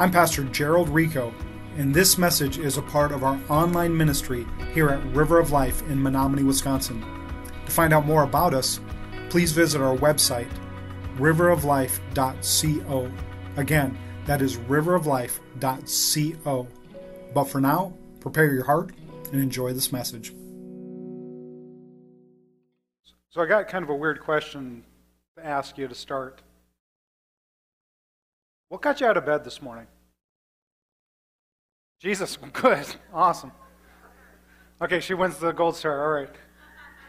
I'm Pastor Gerald Rico, and this message is a part of our online ministry here at River of Life in Menominee, Wisconsin. To find out more about us, please visit our website, riveroflife.co. Again, that is riveroflife.co. But for now, prepare your heart and enjoy this message. So, I got kind of a weird question to ask you to start. What got you out of bed this morning? Jesus, good, awesome. Okay, she wins the gold star. All right.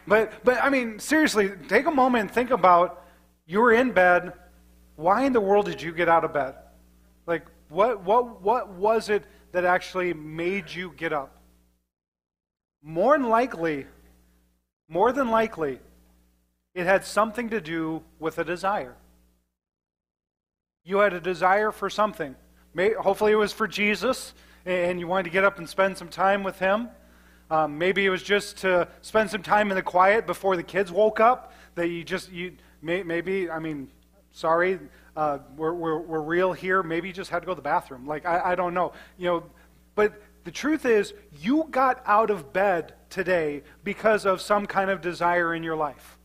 But but I mean, seriously, take a moment and think about you were in bed. Why in the world did you get out of bed? Like what what what was it that actually made you get up? More than likely, more than likely, it had something to do with a desire. You had a desire for something. hopefully, it was for Jesus, and you wanted to get up and spend some time with Him. Um, maybe it was just to spend some time in the quiet before the kids woke up. That you just you may, maybe I mean, sorry, uh, we're, we're we're real here. Maybe you just had to go to the bathroom. Like I, I don't know, you know. But the truth is, you got out of bed today because of some kind of desire in your life.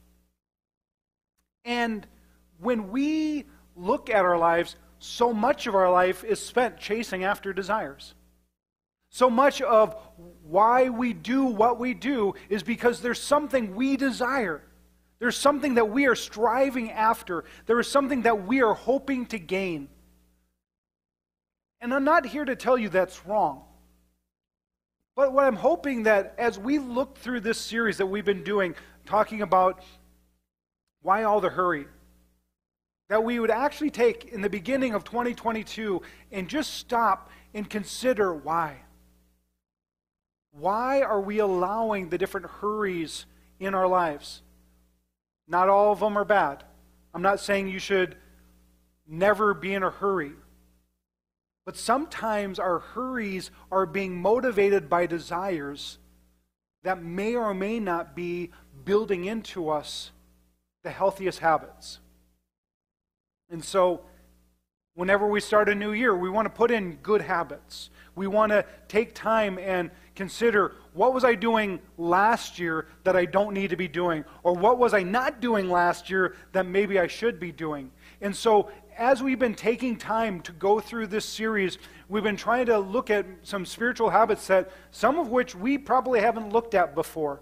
And when we look at our lives, so much of our life is spent chasing after desires. So much of why we do what we do is because there's something we desire. There's something that we are striving after. There is something that we are hoping to gain. And I'm not here to tell you that's wrong. But what I'm hoping that as we look through this series that we've been doing, talking about why all the hurry, that we would actually take in the beginning of 2022 and just stop and consider why. Why are we allowing the different hurries in our lives? Not all of them are bad. I'm not saying you should never be in a hurry. But sometimes our hurries are being motivated by desires that may or may not be building into us the healthiest habits. And so, whenever we start a new year, we want to put in good habits. We want to take time and consider what was I doing last year that I don't need to be doing? Or what was I not doing last year that maybe I should be doing? And so, as we've been taking time to go through this series, we've been trying to look at some spiritual habits that some of which we probably haven't looked at before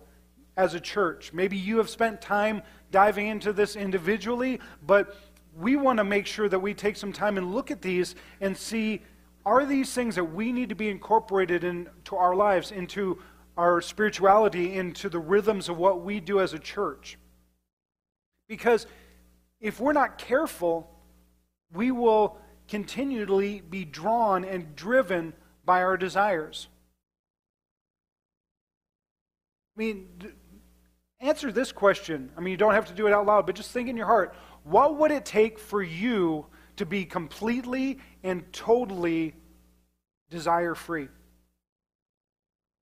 as a church. Maybe you have spent time diving into this individually, but we want to make sure that we take some time and look at these and see are these things that we need to be incorporated into our lives, into our spirituality, into the rhythms of what we do as a church? Because if we're not careful, we will continually be drawn and driven by our desires. I mean, answer this question. I mean, you don't have to do it out loud, but just think in your heart what would it take for you to be completely and totally desire free?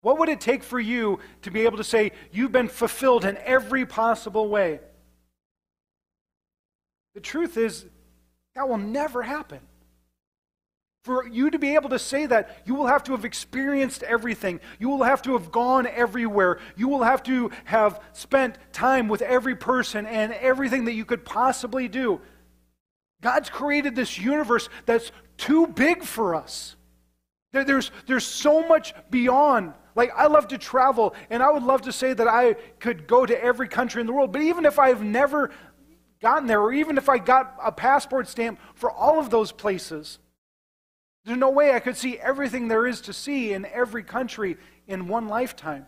What would it take for you to be able to say, you've been fulfilled in every possible way? The truth is, that will never happen. For you to be able to say that, you will have to have experienced everything. You will have to have gone everywhere. You will have to have spent time with every person and everything that you could possibly do. God's created this universe that's too big for us. There's, there's so much beyond. Like, I love to travel, and I would love to say that I could go to every country in the world. But even if I've never gotten there, or even if I got a passport stamp for all of those places, there's no way I could see everything there is to see in every country in one lifetime.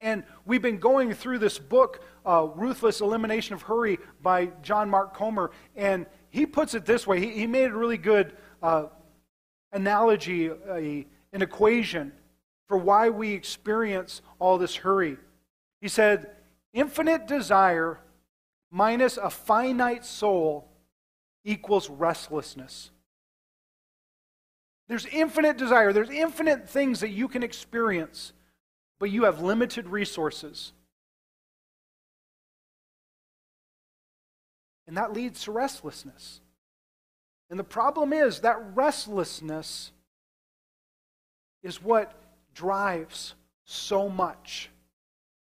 And we've been going through this book, uh, Ruthless Elimination of Hurry by John Mark Comer, and he puts it this way. He, he made a really good uh, analogy, a, an equation for why we experience all this hurry. He said, Infinite desire minus a finite soul equals restlessness. There's infinite desire, there's infinite things that you can experience, but you have limited resources. And that leads to restlessness. And the problem is that restlessness is what drives so much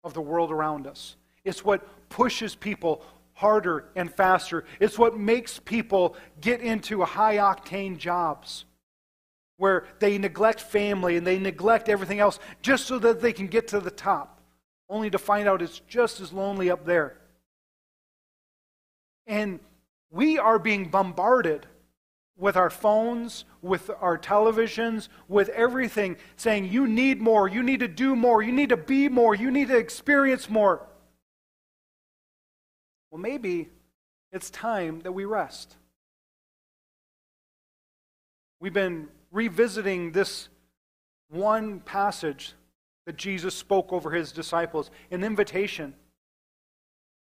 of the world around us. It's what pushes people harder and faster. It's what makes people get into high octane jobs where they neglect family and they neglect everything else just so that they can get to the top, only to find out it's just as lonely up there. And we are being bombarded with our phones, with our televisions, with everything, saying, You need more, you need to do more, you need to be more, you need to experience more. Well, maybe it's time that we rest. We've been revisiting this one passage that Jesus spoke over his disciples, an invitation.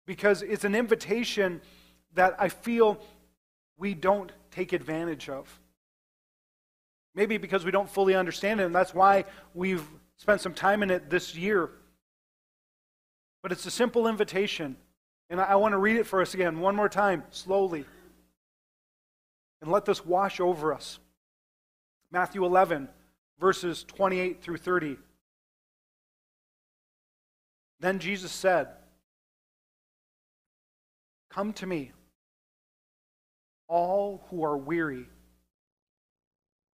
Because it's an invitation that I feel we don't take advantage of. Maybe because we don't fully understand it, and that's why we've spent some time in it this year. But it's a simple invitation. And I, want to read it for us again, one more time, slowly. And let this wash over us. Matthew 11, verses 28 through 30. Then Jesus said, Come to me, all who are weary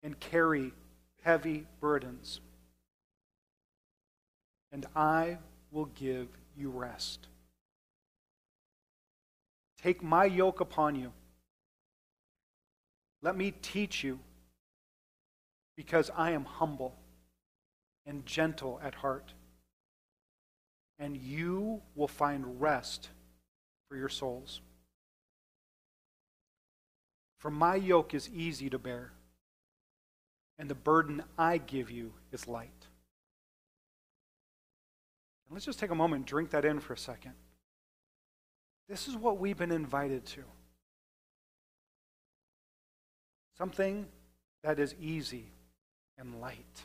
and carry heavy burdens, and I will give you rest. Take my yoke upon you. Let me teach you because I am humble and gentle at heart. And you will find rest for your souls. For my yoke is easy to bear, and the burden I give you is light. And let's just take a moment and drink that in for a second. This is what we've been invited to something that is easy and light.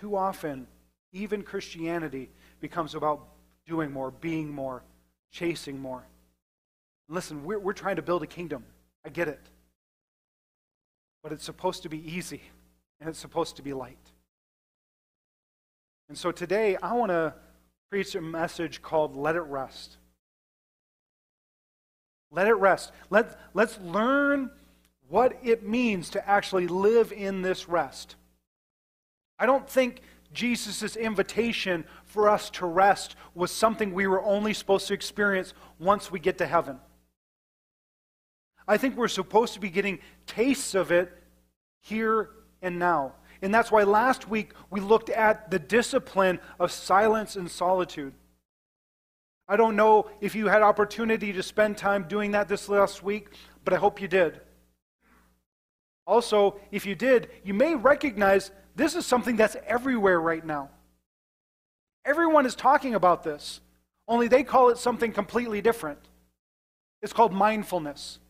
Too often, even Christianity becomes about doing more, being more, chasing more. Listen, we're, we're trying to build a kingdom. I get it. But it's supposed to be easy, and it's supposed to be light. And so today, I want to preach a message called Let It Rest. Let it rest. Let, let's learn what it means to actually live in this rest. I don't think Jesus' invitation for us to rest was something we were only supposed to experience once we get to heaven. I think we're supposed to be getting tastes of it here and now. And that's why last week we looked at the discipline of silence and solitude. I don't know if you had opportunity to spend time doing that this last week, but I hope you did. Also, if you did, you may recognize this is something that's everywhere right now. Everyone is talking about this, only they call it something completely different. It's called mindfulness.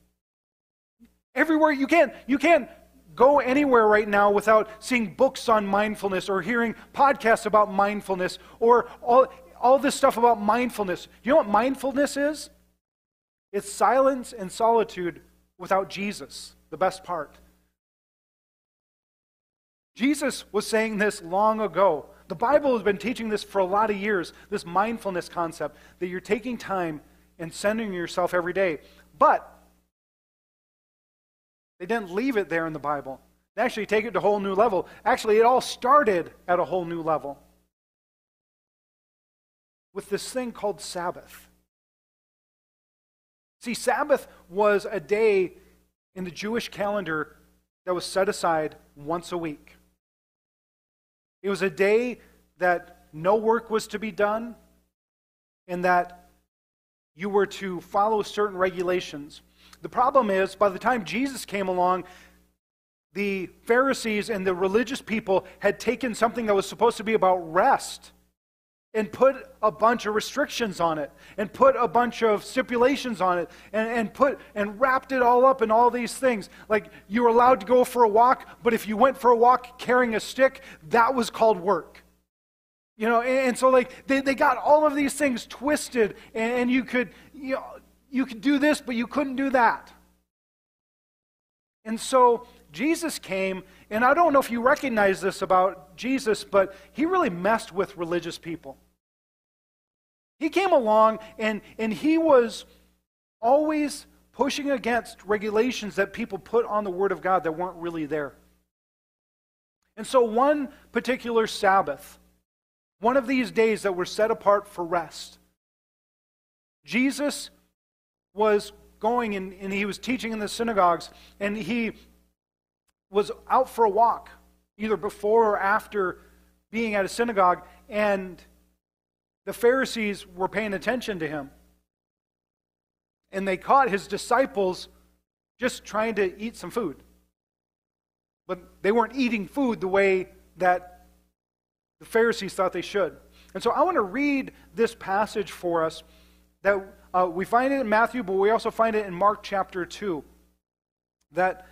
Everywhere you can, you can't go anywhere right now without seeing books on mindfulness or hearing podcasts about mindfulness or all, all this stuff about mindfulness. You know what mindfulness is? It's silence and solitude without Jesus, the best part. Jesus was saying this long ago. The Bible has been teaching this for a lot of years this mindfulness concept that you're taking time and centering yourself every day. But they didn't leave it there in the Bible. They actually take it to a whole new level. Actually, it all started at a whole new level with this thing called Sabbath. See, Sabbath was a day in the Jewish calendar that was set aside once a week. It was a day that no work was to be done and that you were to follow certain regulations. The problem is, by the time Jesus came along, the Pharisees and the religious people had taken something that was supposed to be about rest and put a bunch of restrictions on it and put a bunch of stipulations on it and, and put and wrapped it all up in all these things. Like you were allowed to go for a walk but if you went for a walk carrying a stick that was called work. You know and, and so like they, they got all of these things twisted and, and you could you know you could do this but you couldn't do that. And so Jesus came, and I don't know if you recognize this about Jesus, but he really messed with religious people. He came along and, and he was always pushing against regulations that people put on the Word of God that weren't really there. And so, one particular Sabbath, one of these days that were set apart for rest, Jesus was going and, and he was teaching in the synagogues, and he was out for a walk, either before or after being at a synagogue, and the Pharisees were paying attention to him. And they caught his disciples just trying to eat some food. But they weren't eating food the way that the Pharisees thought they should. And so I want to read this passage for us that uh, we find it in Matthew, but we also find it in Mark chapter 2. That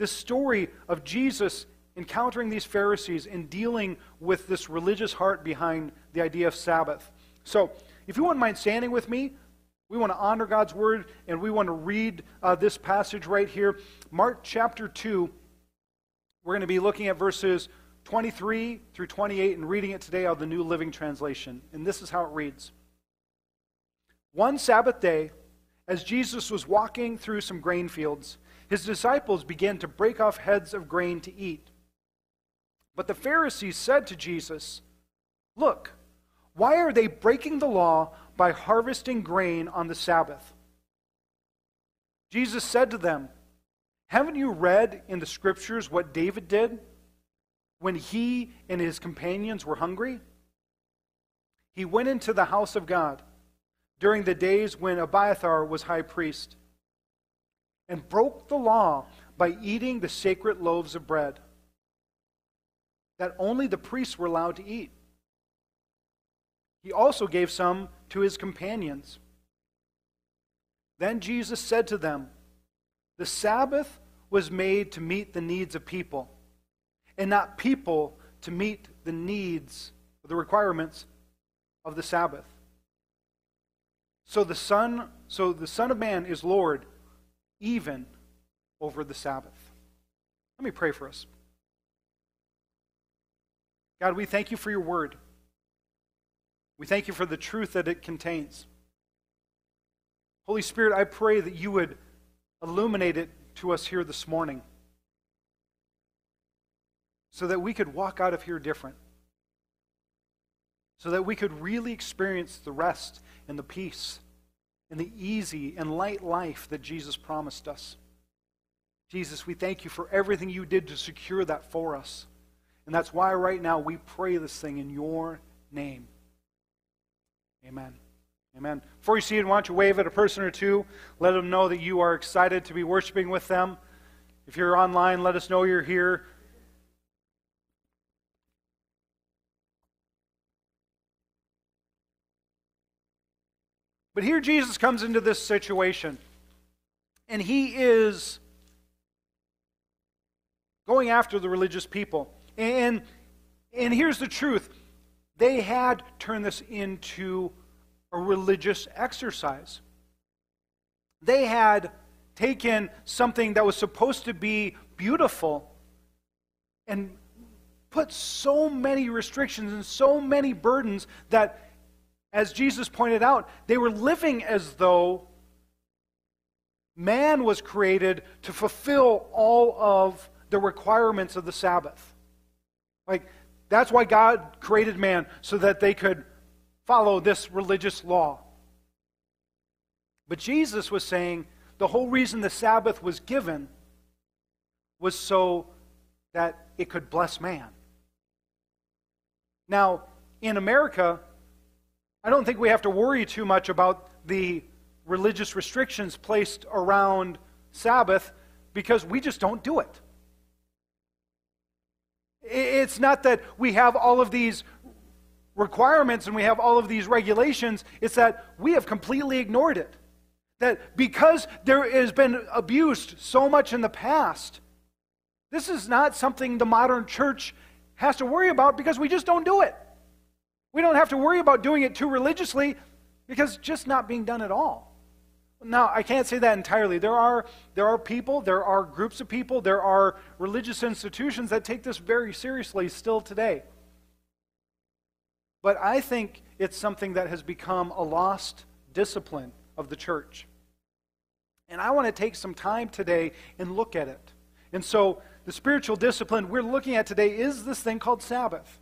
this story of Jesus encountering these Pharisees and dealing with this religious heart behind the idea of Sabbath. So, if you wouldn't mind standing with me, we want to honor God's word and we want to read uh, this passage right here. Mark chapter 2. We're going to be looking at verses 23 through 28 and reading it today out of the New Living Translation. And this is how it reads. One Sabbath day, as Jesus was walking through some grain fields, his disciples began to break off heads of grain to eat. But the Pharisees said to Jesus, Look, why are they breaking the law by harvesting grain on the Sabbath? Jesus said to them, Haven't you read in the scriptures what David did when he and his companions were hungry? He went into the house of God during the days when Abiathar was high priest, and broke the law by eating the sacred loaves of bread that only the priests were allowed to eat. He also gave some to his companions. Then Jesus said to them, The Sabbath was made to meet the needs of people, and not people to meet the needs, the requirements of the Sabbath. So the Son, so the Son of Man is Lord even over the Sabbath. Let me pray for us. God, we thank you for your word. We thank you for the truth that it contains. Holy Spirit, I pray that you would illuminate it to us here this morning so that we could walk out of here different, so that we could really experience the rest and the peace and the easy and light life that Jesus promised us. Jesus, we thank you for everything you did to secure that for us. And that's why right now we pray this thing in your name. Amen. Amen. Before you see it, why don't you wave at a person or two? Let them know that you are excited to be worshiping with them. If you're online, let us know you're here. But here Jesus comes into this situation, and he is going after the religious people. And, and here's the truth they had turned this into a religious exercise. They had taken something that was supposed to be beautiful and put so many restrictions and so many burdens that as Jesus pointed out, they were living as though man was created to fulfill all of the requirements of the Sabbath. Like, that's why God created man, so that they could follow this religious law. But Jesus was saying the whole reason the Sabbath was given was so that it could bless man. Now, in America, I don't think we have to worry too much about the religious restrictions placed around Sabbath because we just don't do it. It's not that we have all of these requirements and we have all of these regulations, it's that we have completely ignored it. That because there has been abused so much in the past, this is not something the modern church has to worry about because we just don't do it. We don't have to worry about doing it too religiously because just not being done at all. Now, I can't say that entirely. There are, there are people, there are groups of people, there are religious institutions that take this very seriously still today. But I think it's something that has become a lost discipline of the church. And I want to take some time today and look at it. And so, the spiritual discipline we're looking at today is this thing called Sabbath.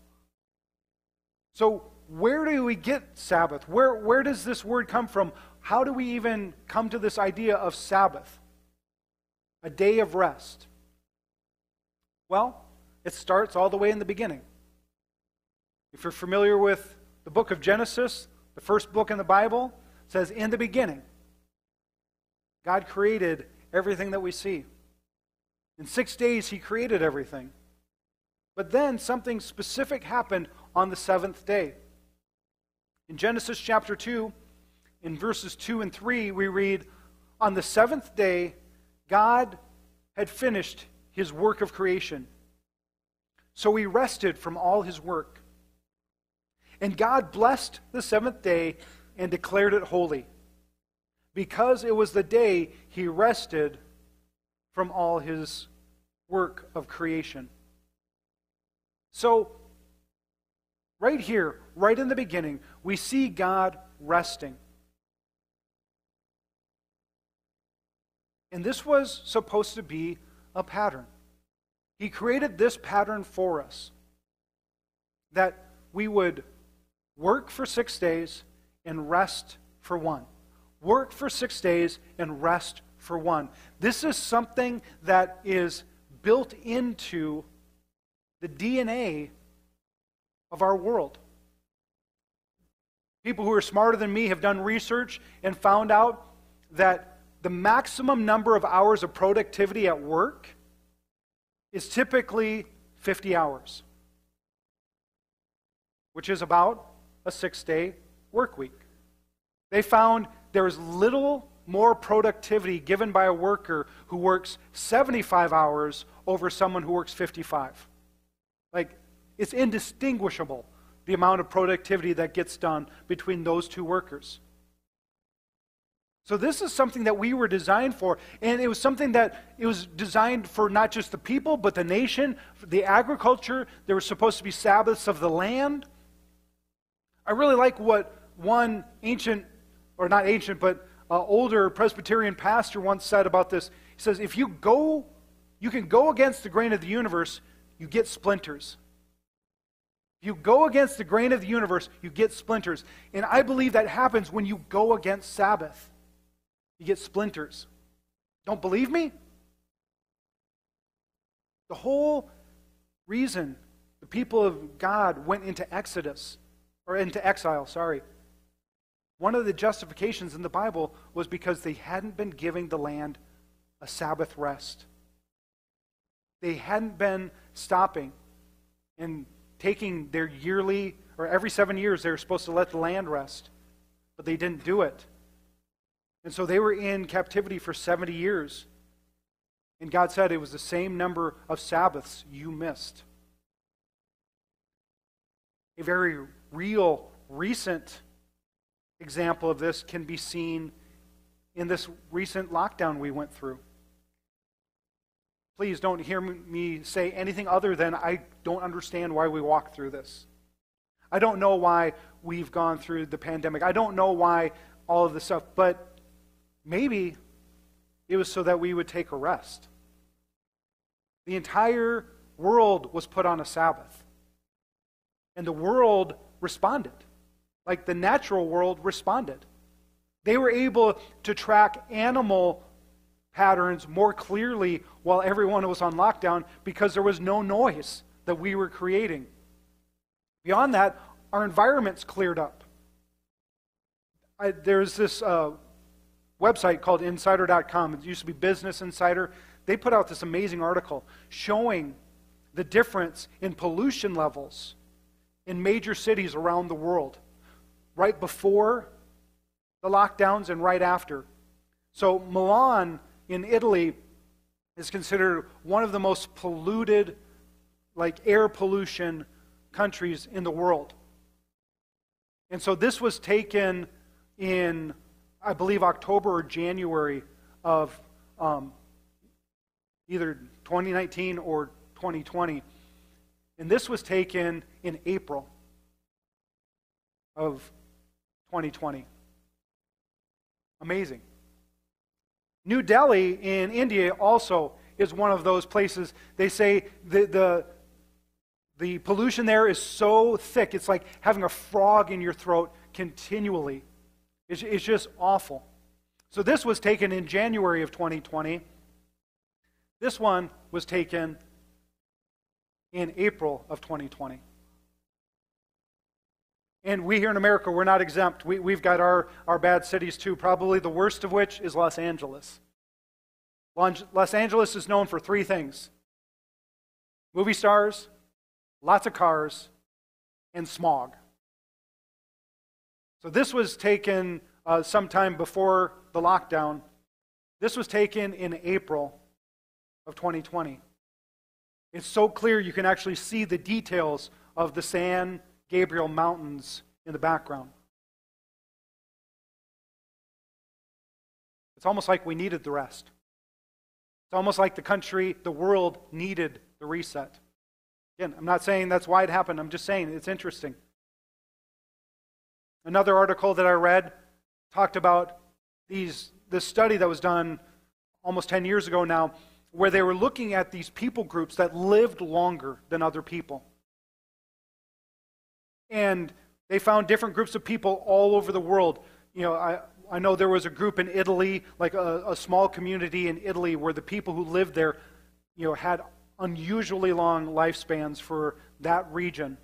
So, where do we get Sabbath? Where, where does this word come from? How do we even come to this idea of Sabbath? A day of rest. Well, it starts all the way in the beginning. If you're familiar with the book of Genesis, the first book in the Bible, says, In the beginning, God created everything that we see. In six days, He created everything. But then something specific happened on the seventh day. In Genesis chapter 2, in verses 2 and 3, we read, On the seventh day, God had finished his work of creation. So he rested from all his work. And God blessed the seventh day and declared it holy, because it was the day he rested from all his work of creation. So, right here, right in the beginning, we see God resting. And this was supposed to be a pattern. He created this pattern for us that we would work for six days and rest for one. Work for six days and rest for one. This is something that is built into the DNA of our world. People who are smarter than me have done research and found out that the maximum number of hours of productivity at work is typically 50 hours, which is about a six day work week. They found there is little more productivity given by a worker who works 75 hours over someone who works 55. Like, it's indistinguishable the amount of productivity that gets done between those two workers. So this is something that we were designed for, and it was something that it was designed for not just the people, but the nation, the agriculture. There were supposed to be Sabbaths of the land. I really like what one ancient, or not ancient, but uh, older Presbyterian pastor once said about this. He says, "If you go, you can go against the grain of the universe, you get splinters." If you go against the grain of the universe, you get splinters. And I believe that happens when you go against Sabbath. You get splinters. Don't believe me? The whole reason the people of God went into Exodus, or into exile, sorry, one of the justifications in the Bible was because they hadn't been giving the land a Sabbath rest. They hadn't been stopping and taking their yearly, or every seven years, they were supposed to let the land rest. But they didn't do it. And so they were in captivity for 70 years. And God said it was the same number of Sabbaths you missed. A very real, recent example of this can be seen in this recent lockdown we went through. Please don't hear me say anything other than I don't understand why we walk through this. I don't know why we've gone through the pandemic. I don't know why all of this stuff, but maybe it was so that we would take a rest. The entire world was put on a Sabbath. And the world responded. Like the natural world responded. They were able to track animal patterns more clearly while everyone was on lockdown because there was no noise that we were creating. Beyond that, our environment's cleared up. I, there's this uh, website called insider.com. It used to be Business Insider. They put out this amazing article showing the difference in pollution levels in major cities around the world, right before the lockdowns and right after. So, Milan in Italy is considered one of the most polluted, like air pollution countries in the world. And so this was taken in I believe, October or January of um, either 2019 or 2020. And this was taken in April of 2020. Amazing. New Delhi in India also is one of those places. They say the, the, the pollution there is so thick, it's like having a frog in your throat continually. It's, it's just awful. So this was taken in January of 2020. This one was taken in April of 2020. And we here in America, we're not exempt. We, we've got our, our bad cities too, probably the worst of which is Los Angeles. Los Angeles is known for three things movie stars, lots of cars, and smog. So this was taken uh, sometime before the lockdown. This was taken in April of 2020. It's so clear you can actually see the details of the San Gabriel Mountains in the background. It's almost like we needed the rest. It's almost like the country, the world needed the reset. Again, I'm not saying that's why it happened. I'm just saying it's interesting. Another article that I read talked about these this study that was done almost 10 years ago now where they were looking at these people groups that lived longer than other people. And they found different groups of people all over the world. You know, I, I know there was a group in Italy, like a, a small community in Italy, where the people who lived there, you know, had unusually long lifespans for that region.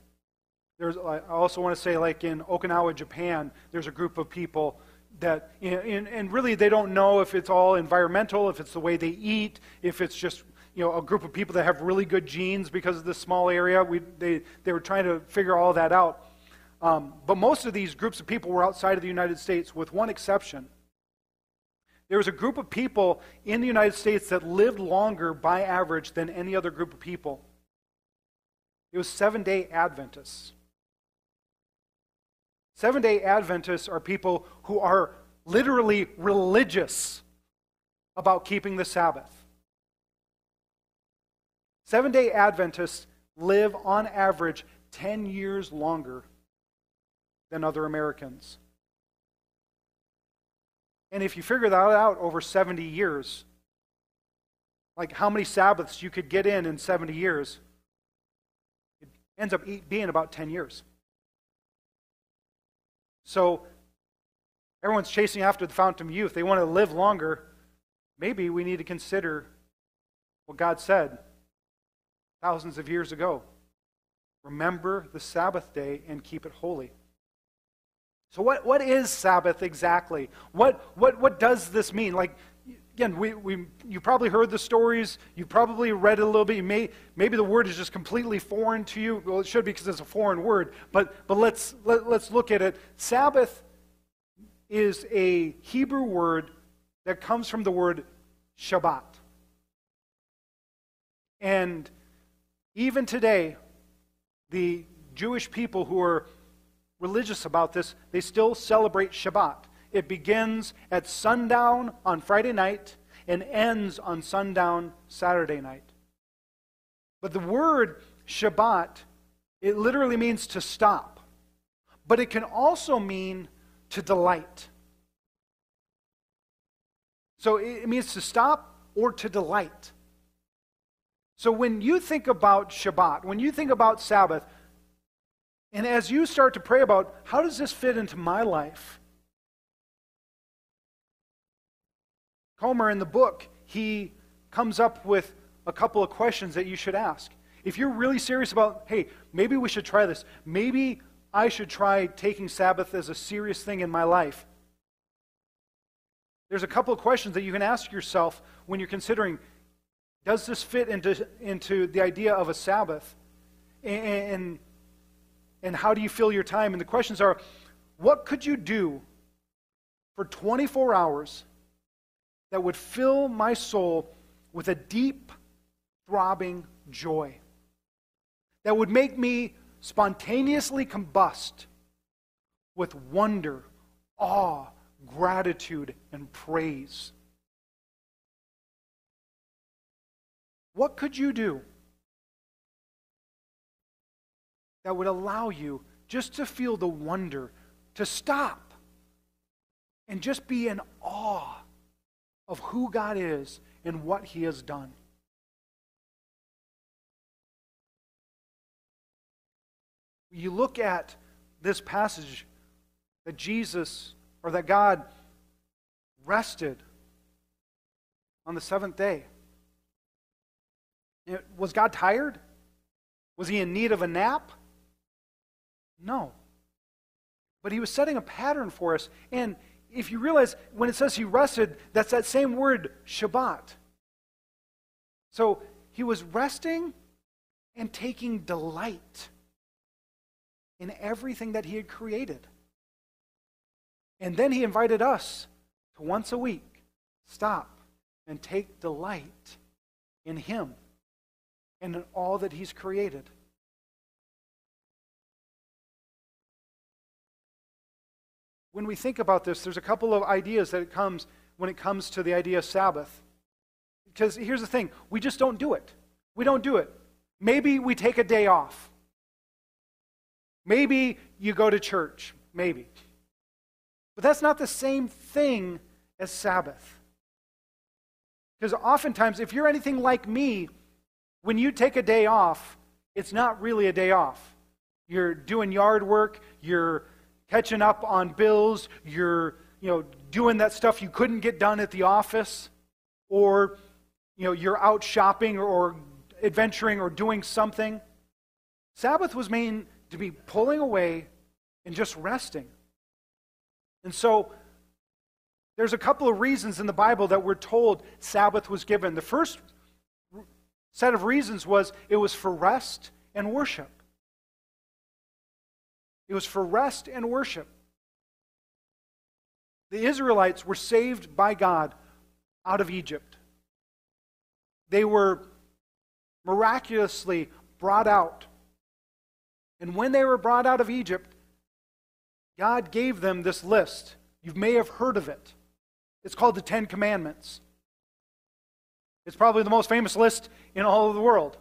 There's, I also want to say, like in Okinawa, Japan, there's a group of people that, and, and really they don't know if it's all environmental, if it's the way they eat, if it's just you know, a group of people that have really good genes because of this small area. We, they, they were trying to figure all that out. Um, but most of these groups of people were outside of the United States, with one exception. There was a group of people in the United States that lived longer by average than any other group of people. It was seven day Adventists. Seven day Adventists are people who are literally religious about keeping the Sabbath. Seven day Adventists live on average 10 years longer than other Americans. And if you figure that out over 70 years, like how many Sabbaths you could get in in 70 years, it ends up being about 10 years. So everyone's chasing after the fountain of youth. They want to live longer. Maybe we need to consider what God said thousands of years ago. Remember the Sabbath day and keep it holy. So, what, what is Sabbath exactly? What, what, what does this mean? Like, again, we, we, you probably heard the stories. You probably read it a little bit. You may, maybe the word is just completely foreign to you. Well, it should be because it's a foreign word. But, but let's, let, let's look at it. Sabbath is a Hebrew word that comes from the word Shabbat. And even today, the Jewish people who are religious about this, they still celebrate Shabbat. It begins at sundown on Friday night and ends on sundown Saturday night. But the word Shabbat, it literally means to stop. But it can also mean to delight. So it means to stop or to delight. So when you think about Shabbat, when you think about Sabbath, and as you start to pray about how does this fit into my life, Comer in the book, he comes up with a couple of questions that you should ask. If you're really serious about, hey, maybe we should try this, maybe I should try taking Sabbath as a serious thing in my life. There's a couple of questions that you can ask yourself when you're considering does this fit into, into the idea of a Sabbath? And, and how do you fill your time? And the questions are what could you do for 24 hours that would fill my soul with a deep, throbbing joy? That would make me spontaneously combust with wonder, awe, gratitude and praise. What could you do that would allow you just to feel the wonder, to stop and just be in awe of who God is and what He has done? You look at this passage that Jesus or that God rested on the seventh day. Was God tired? Was he in need of a nap? No. But he was setting a pattern for us. And if you realize when it says he rested, that's that same word, Shabbat. So he was resting and taking delight in everything that he had created. And then he invited us to once a week stop and take delight in him and in all that he's created. When we think about this, there's a couple of ideas that it comes when it comes to the idea of Sabbath. Because here's the thing, we just don't do it. We don't do it. Maybe we take a day off. Maybe you go to church. Maybe. But that's not the same thing as Sabbath. Because oftentimes, if you're anything like me, when you take a day off, it's not really a day off. You're doing yard work, you're catching up on bills, you're you know, doing that stuff you couldn't get done at the office, or you know, you're out shopping or, adventuring or doing something. Sabbath was meant to be pulling away and just resting. And so there's a couple of reasons in the Bible that we're told Sabbath was given. The first set of reasons was it was for rest and worship. It was for rest and worship. The Israelites were saved by God out of Egypt. They were miraculously brought out. And when they were brought out of Egypt, God gave them this list. You may have heard of it. It's called the Ten Commandments. It's probably the most famous list in all of the world.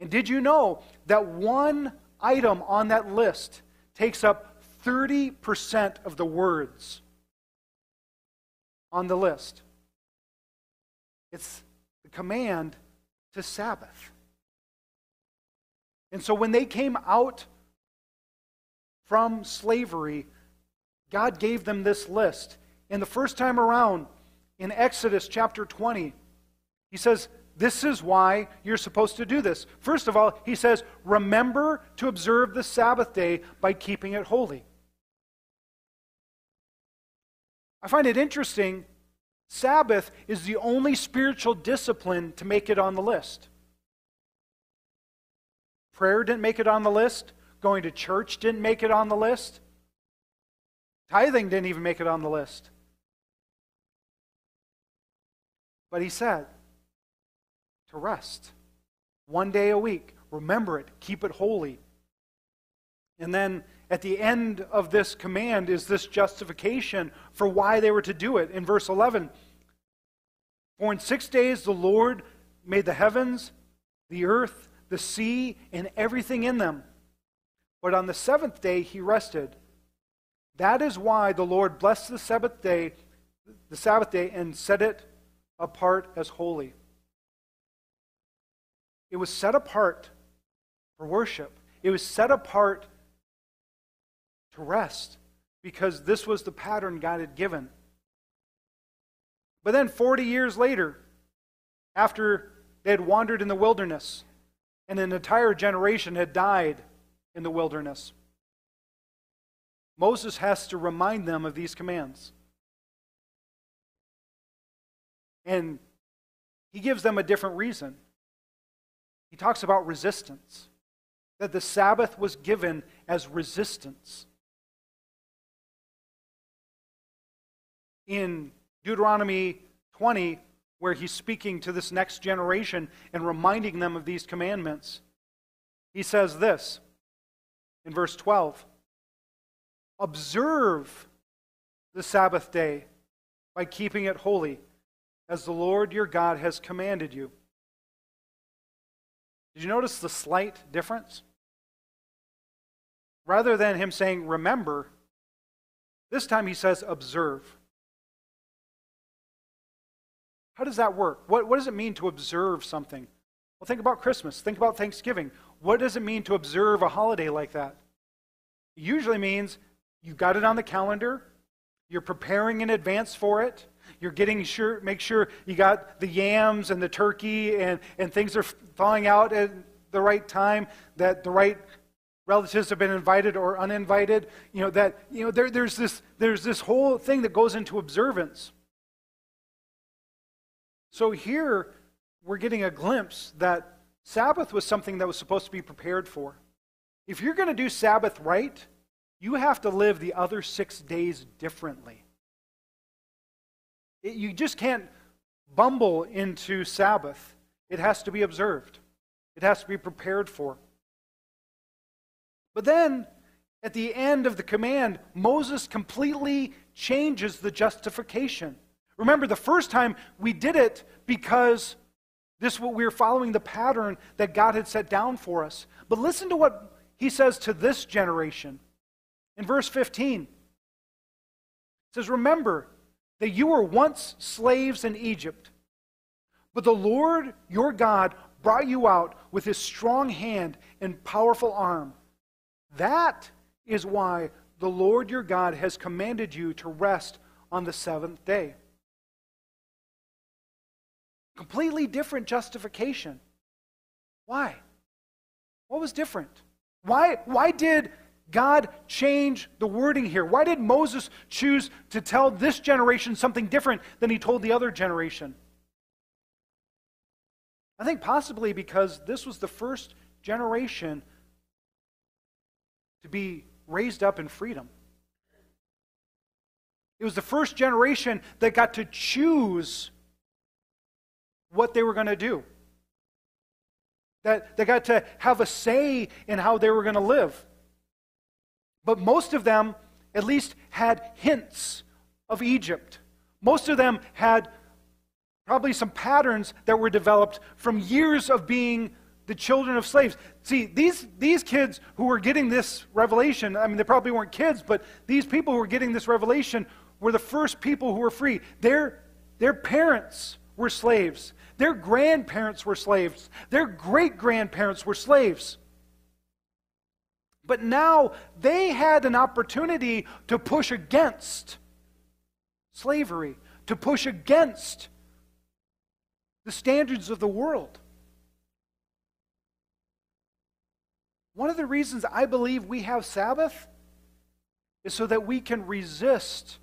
And did you know that one item on that list takes up 30% of the words on the list? It's the command to Sabbath. And so when they came out from slavery, God gave them this list. And the first time around, in Exodus chapter 20, he says, This is why you're supposed to do this. First of all, he says, Remember to observe the Sabbath day by keeping it holy. I find it interesting. Sabbath is the only spiritual discipline to make it on the list. Prayer didn't make it on the list. Going to church didn't make it on the list. Tithing didn't even make it on the list. But he said to rest one day a week. Remember it, keep it holy. And then at the end of this command is this justification for why they were to do it. In verse 11, for in six days the Lord made the heavens, the earth, the sea, and everything in them but on the seventh day he rested. That is why the Lord blessed the Sabbath day, the Sabbath day, and set it apart as holy. It was set apart for worship. It was set apart to rest because this was the pattern God had given. But then 40 years later, after they had wandered in the wilderness and an entire generation had died in the wilderness. Moses has to remind them of these commands. And he gives them a different reason. He talks about resistance, that the Sabbath was given as resistance. In Deuteronomy 20, where he's speaking to this next generation and reminding them of these commandments, he says this in verse 12 Observe the Sabbath day by keeping it holy, as the Lord your God has commanded you. Did you notice the slight difference? Rather than him saying, remember, this time he says, observe. How does that work? What, what does it mean to observe something? Well, think about Christmas. Think about Thanksgiving. What does it mean to observe a holiday like that? It usually means you got it on the calendar, you're preparing in advance for it, you're getting sure, make sure you got the yams and the turkey and, and things are thawing out at the right time, that the right relatives have been invited or uninvited. You know, that, you know, there, there's, this, there's this whole thing that goes into observance. So here, we're getting a glimpse that Sabbath was something that was supposed to be prepared for. If you're going to do Sabbath right, you have to live the other six days differently. It, you just can't bumble into Sabbath. It has to be observed, it has to be prepared for. But then, at the end of the command, Moses completely changes the justification. Remember, the first time we did it because this we were following the pattern that God had set down for us. But listen to what he says to this generation. In verse 15, it says, Remember that you were once slaves in Egypt, but the Lord your God brought you out with his strong hand and powerful arm. That is why the Lord your God has commanded you to rest on the seventh day. Completely different justification. Why? What was different? Why, why did God change the wording here? Why did Moses choose to tell this generation something different than he told the other generation? I think possibly because this was the first generation to be raised up in freedom. It was the first generation that got to choose what they were going to do. That they got to have a say in how they were going to live. But most of them at least had hints of Egypt. Most of them had probably some patterns that were developed from years of being the children of slaves. See, these, these kids who were getting this revelation, I mean, they probably weren't kids, but these people who were getting this revelation were the first people who were free. Their, their parents were slaves, their grandparents were slaves, their great grandparents were slaves. But now they had an opportunity to push against slavery, to push against the standards of the world. One of the reasons I believe we have Sabbath is so that we can resist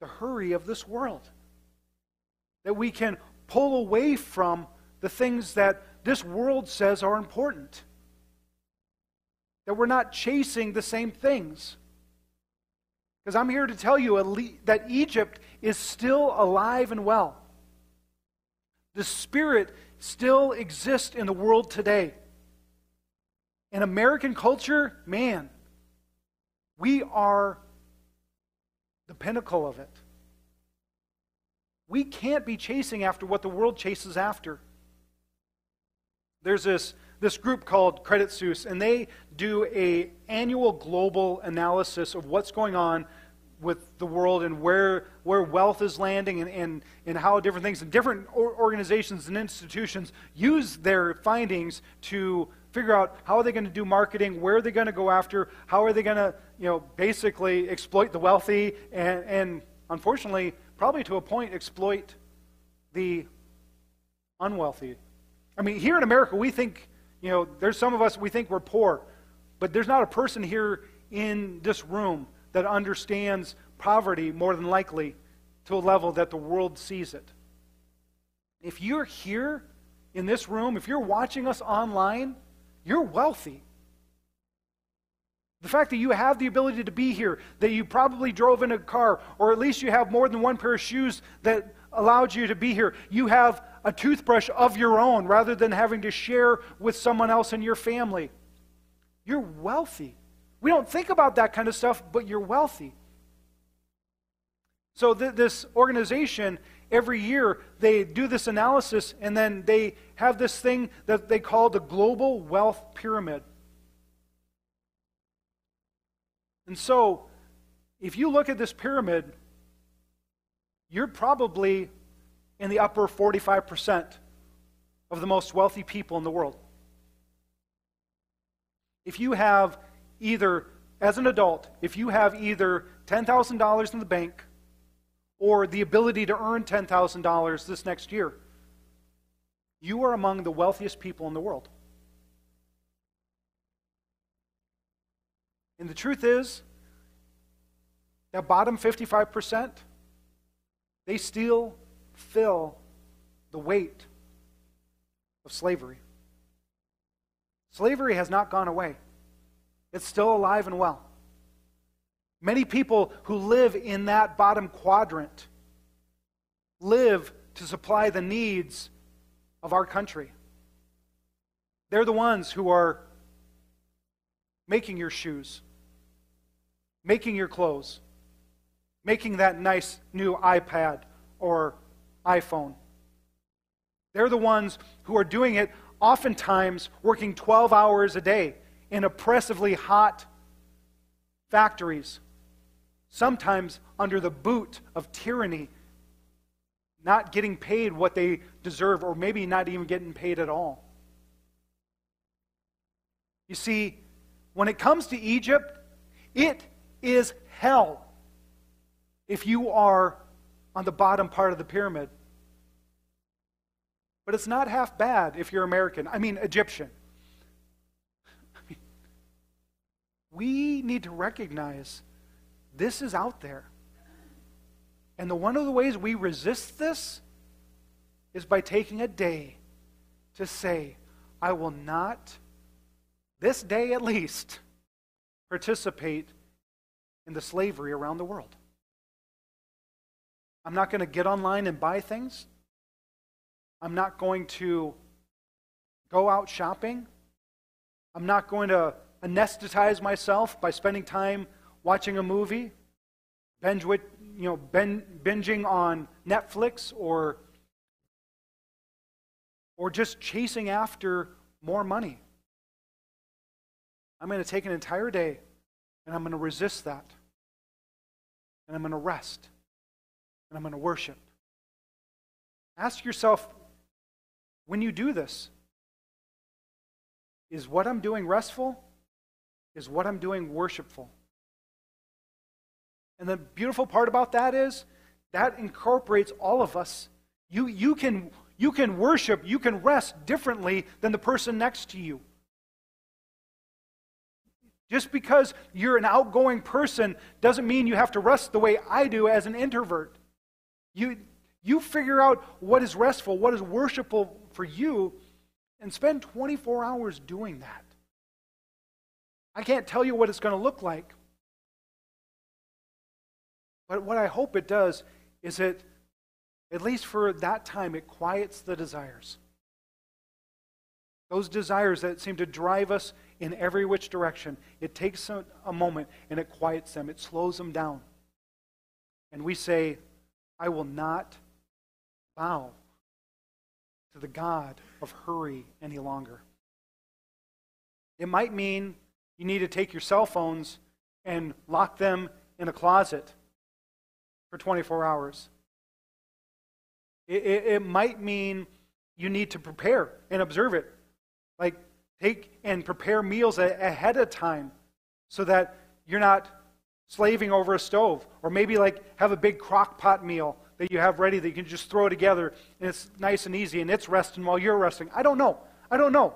the hurry of this world. That we can pull away from the things that this world says are important. That we're not chasing the same things. Because I'm here to tell you that Egypt is still alive and well. The Spirit still exists in the world today. In American culture, man, we are the pinnacle of it. We can't be chasing after what the world chases after. There's this, this group called Credit Suisse, and they do a annual global analysis of what's going on with the world and where, where wealth is landing and, and, and how different things and different organizations and institutions use their findings to figure out how are they going to do marketing, where are they going to go after, how are they going to, you know, basically exploit the wealthy, and, and unfortunately, probably to a point, exploit the unwealthy. I mean, here in America, we think, you know, there's some of us, we think we're poor, but there's not a person here in this room that understands poverty more than likely to a level that the world sees it. If you're here in this room, if you're watching us online, you're wealthy. The fact that you have the ability to be here, that you probably drove in a car, or at least you have more than one pair of shoes that allowed you to be here. You have a toothbrush of your own rather than having to share with someone else in your family. You're wealthy. We don't think about that kind of stuff, but you're wealthy. So, th- this organization, every year, they do this analysis and then they have this thing that they call the Global Wealth Pyramid. And so, if you look at this pyramid, you're probably in the upper 45% of the most wealthy people in the world. If you have either, as an adult, if you have either $10,000 in the bank or the ability to earn $10,000 this next year, you are among the wealthiest people in the world. And the truth is, that bottom 55%, they still fill the weight of slavery. Slavery has not gone away, it's still alive and well. Many people who live in that bottom quadrant live to supply the needs of our country. They're the ones who are making your shoes, making your clothes, making that nice new iPad or iPhone. They're the ones who are doing it oftentimes working 12 hours a day in oppressively hot factories, sometimes under the boot of tyranny, not getting paid what they deserve, or maybe not even getting paid at all. You see, when it comes to Egypt, it is hell if you are on the bottom part of the pyramid. But it's not half bad if you're American. I mean, Egyptian. I mean, we need to recognize this is out there. And the, one of the ways we resist this is by taking a day to say, I will not, this day at least, participate in the slavery around the world. I'm not going to get online and buy things. I'm not going to go out shopping. I'm not going to anesthetize myself by spending time watching a movie, binge with, you know, ben, binging on Netflix or or just chasing after more money. I'm going to take an entire day and I'm going to resist that. And I'm going to rest and I'm going to worship. Ask yourself when you do this is what I'm doing restful? Is what I'm doing worshipful? And the beautiful part about that is that incorporates all of us. You, you, can, you can worship, you can rest differently than the person next to you. Just because you're an outgoing person doesn't mean you have to rest the way I do as an introvert. You, you figure out what is restful, what is worshipful for you, and spend 24 hours doing that. I can't tell you what it's going to look like. But what I hope it does is it, at least for that time, it quiets the desires. Those desires that seem to drive us in every which direction. It takes a, a moment and it quiets them, it slows them down. And we say, I will not bow to the God of hurry any longer. It might mean you need to take your cell phones and lock them in a closet for 24 hours. It, it, it, might mean you need to prepare and observe it. Like, take and prepare meals a, ahead of time so that you're not slaving over a stove. Or maybe like have a big crock pot meal that you have ready that you can just throw together and it's nice and easy and it's resting while you're resting. I don't know. I don't know.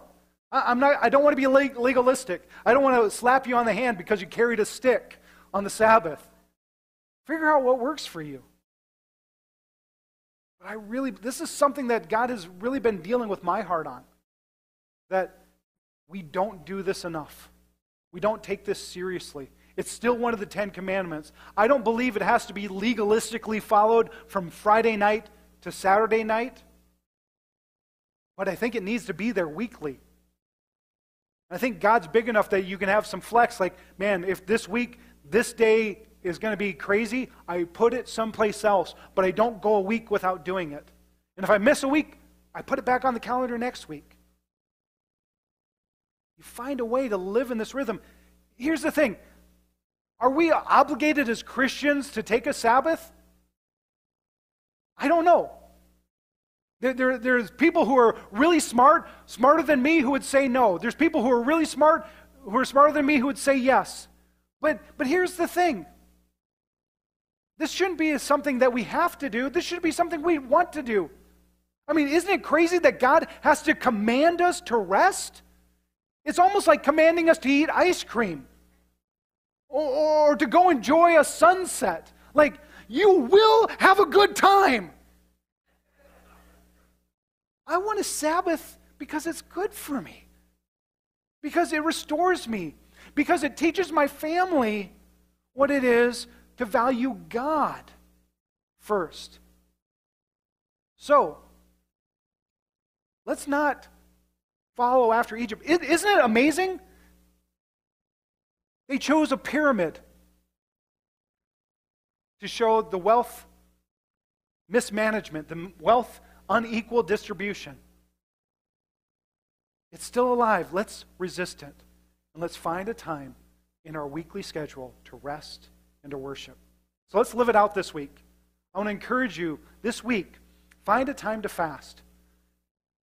I, am not, I don't want to be legalistic. I don't want to slap you on the hand because you carried a stick on the Sabbath. Figure out what works for you. But I really, this is something that God has really been dealing with my heart on. That we don't do this enough. We don't take this seriously. It's still one of the Ten Commandments. I don't believe it has to be legalistically followed from Friday night to Saturday night, but I think it needs to be there weekly. I think God's big enough that you can have some flex, like, man, if this week, this day is going to be crazy, I put it someplace else, but I don't go a week without doing it. And if I miss a week, I put it back on the calendar next week. You find a way to live in this rhythm. Here's the thing Are we obligated as Christians to take a Sabbath? I don't know. There, there, there's people who are really smart, smarter than me, who would say no. There's people who are really smart, who are smarter than me, who would say yes. But, but here's the thing this shouldn't be something that we have to do, this should be something we want to do. I mean, isn't it crazy that God has to command us to rest? It's almost like commanding us to eat ice cream or, to go enjoy a sunset. Like, you will have a good time. I want a Sabbath because it's good for me, because it restores me, because it teaches my family what it is to value God first. So, let's not follow after Egypt. Isn't it amazing? They chose a pyramid to show the wealth mismanagement, the wealth unequal distribution. It's still alive. Let's resist it. And let's find a time in our weekly schedule to rest and to worship. So let's live it out this week. I want to encourage you this week, find a time to fast.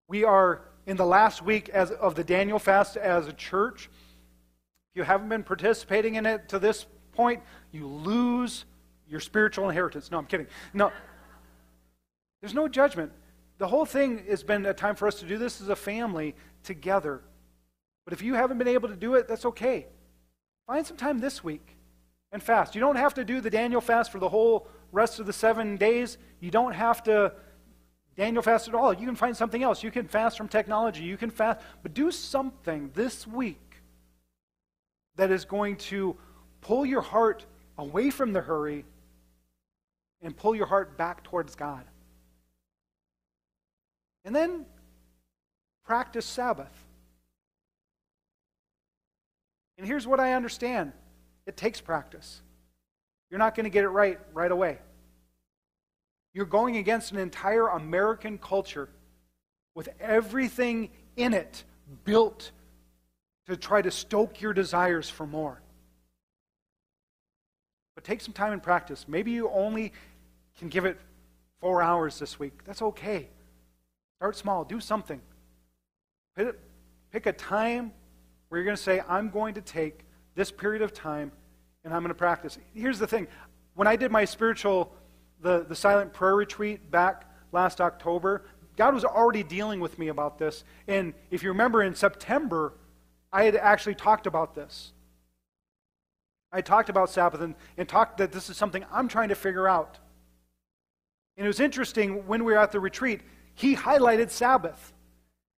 We are in the last week as, of the Daniel fast as a church. If you haven't been participating in it to this point, you lose your spiritual inheritance. No, I'm kidding. No. There's no judgment. The whole thing has been a time for us to do this as a family together. But if you haven't been able to do it, that's okay. Find some time this week and fast. You don't have to do the Daniel fast for the whole rest of the seven days. You don't have to Daniel fast at all. You can find something else. You can fast from technology. You can fast, but do something this week that is going to pull your heart away from the hurry and pull your heart back towards God. And then practice Sabbath. And here's what I understand it takes practice. You're not going to get it right right away. You're going against an entire American culture with everything in it built to try to stoke your desires for more. But take some time and practice. Maybe you only can give it four hours this week. That's okay. Start small, do something. Pick a time where you're going to say, I'm going to take this period of time and I'm going to practice. Here's the thing when I did my spiritual, the, the silent prayer retreat back last October, God was already dealing with me about this. And if you remember in September, I had actually talked about this. I talked about Sabbath and, and talked that this is something I'm trying to figure out. And it was interesting when we were at the retreat, he highlighted Sabbath.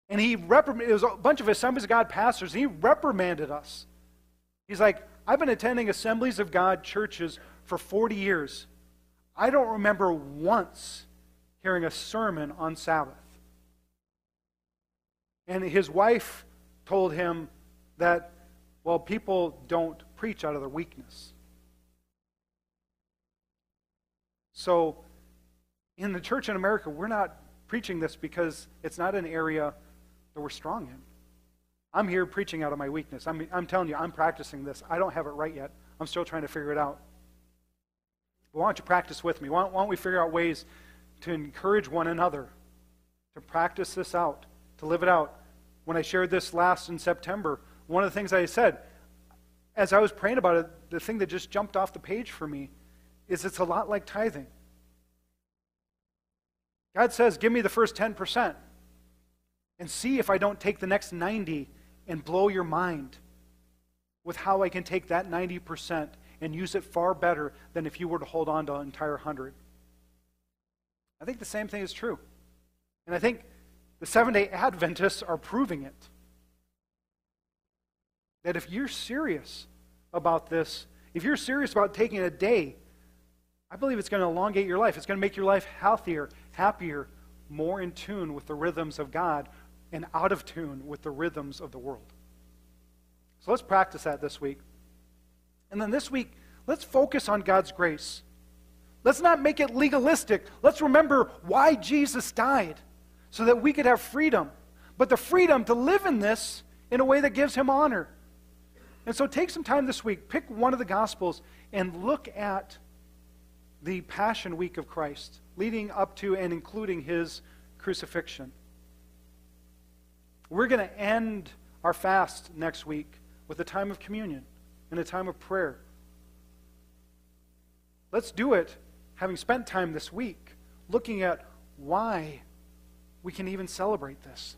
And he reprimanded, it was a bunch of Assemblies of God pastors, he reprimanded us. He's like, I've been attending Assemblies of God churches for 40 years. I don't remember once hearing a sermon on Sabbath. And his wife told him that, well, people don't preach out of their weakness. So, in the church in America, we're not preaching this because it's not an area that we're strong in. I'm here preaching out of my weakness. I'm, I'm telling you, I'm practicing this. I don't have it right yet. I'm still trying to figure it out. But why don't you practice with me? Why don't, why don't we figure out ways to encourage one another to practice this out, to live it out? When I shared this last in September, one of the things I said, as I was praying about it, the thing that just jumped off the page for me is it's a lot like tithing. God says, Give me the first 10% and see if I don't take the next 90 and blow your mind with how I can take that 90% and use it far better than if you were to hold on to an entire 100. I think the same thing is true. And I think the seven day Adventists are proving it. That if you're serious about this, if you're serious about taking a day, I believe it's going to elongate your life. It's going to make your life healthier happier, more in tune with the rhythms of God, and out of tune with the rhythms of the world. So let's practice that this week. And then this week, Let's focus on God's grace. Let's not make it legalistic. Let's remember why Jesus died so that we could have freedom. But the freedom to live in this in a way that gives him honor. And so take some time this week, pick one of the Gospels, and look at the Passion Week of Christ, leading up to and including his crucifixion. We're going to end our fast next week with a time of communion and a time of prayer. Let's do it having spent time this week looking at why we can even celebrate this.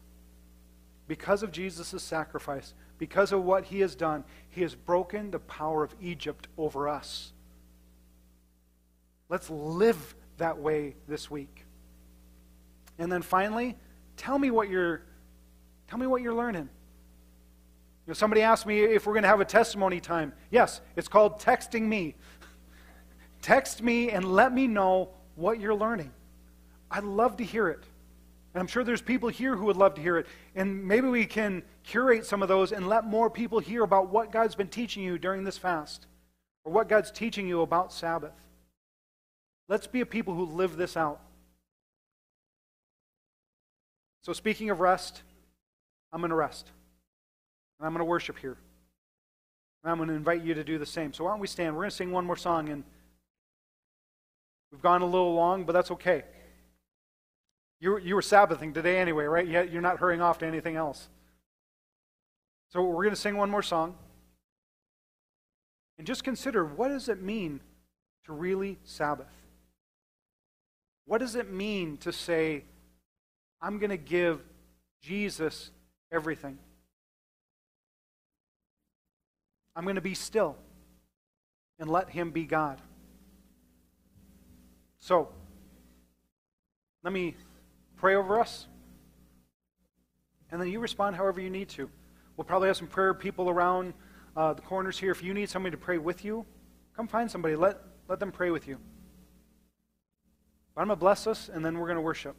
Because of Jesus' sacrifice, because of what he has done, he has broken the power of Egypt over us. Let's live that way this week. And then finally, tell me what you're tell me what you're learning. You know, somebody asked me if we're going to have a testimony time. Yes, it's called texting me. Text me and let me know what you're learning. I'd love to hear it. And I'm sure there's people here who would love to hear it. And maybe we can curate some of those and let more people hear about what God's been teaching you during this fast or what God's teaching you about Sabbath. Let's be a people who live this out. So, speaking of rest, I'm going to rest. And I'm going to worship here. And I'm going to invite you to do the same. So, why don't we stand? We're going to sing one more song. And we've gone a little long, but that's okay. You, you were Sabbathing today anyway, right? Yet you're not hurrying off to anything else. So we're going to sing one more song. And just consider what does it mean to really Sabbath? What does it mean to say, I'm going to give Jesus everything? I'm going to be still and let him be God. So, let me pray over us. And then you respond however you need to. We'll probably have some prayer people around uh, the corners here. If you need somebody to pray with you, come find somebody. Let, let them pray with you. But I'm going to bless us, and then we're going to worship.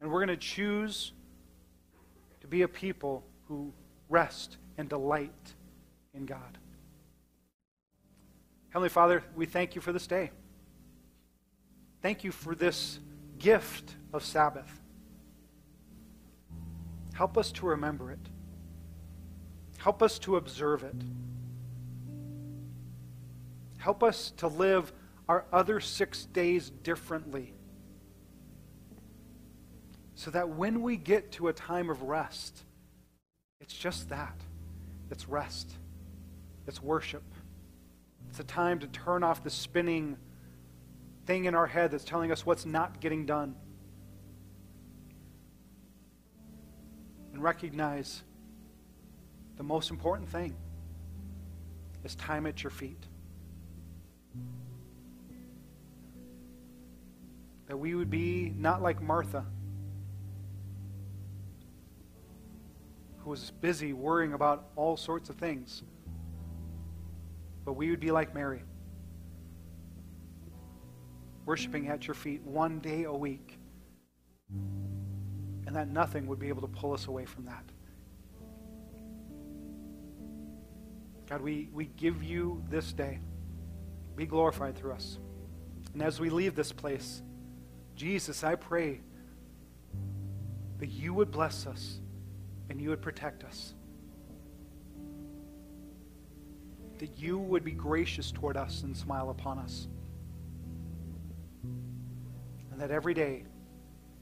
And we're going to choose to be a people who rest and delight in God. Heavenly Father, we thank you for this day. Thank you for this gift of Sabbath. Help us to remember it. Help us to observe it. Help us to live our other six days differently. So that when we get to a time of rest, it's just that it's rest, it's worship. It's a time to turn off the spinning thing in our head that's telling us what's not getting done. And recognize the most important thing is time at your feet. That we would be not like Martha, who was busy worrying about all sorts of things, but we would be like Mary, worshiping at your feet one day a week and that nothing would be able to pull us away from that. God, we, we give you this day. Be glorified through us. And as we leave this place, Jesus, I pray that you would bless us and you would protect us. That you would be gracious toward us and smile upon us. And that every day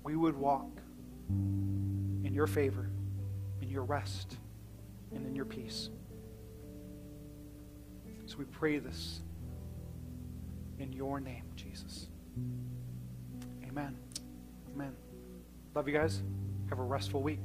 we would walk in your favor, in your rest, and in your peace. So we pray this in your name, Jesus. Amen. Amen. Love you guys. Have a restful week.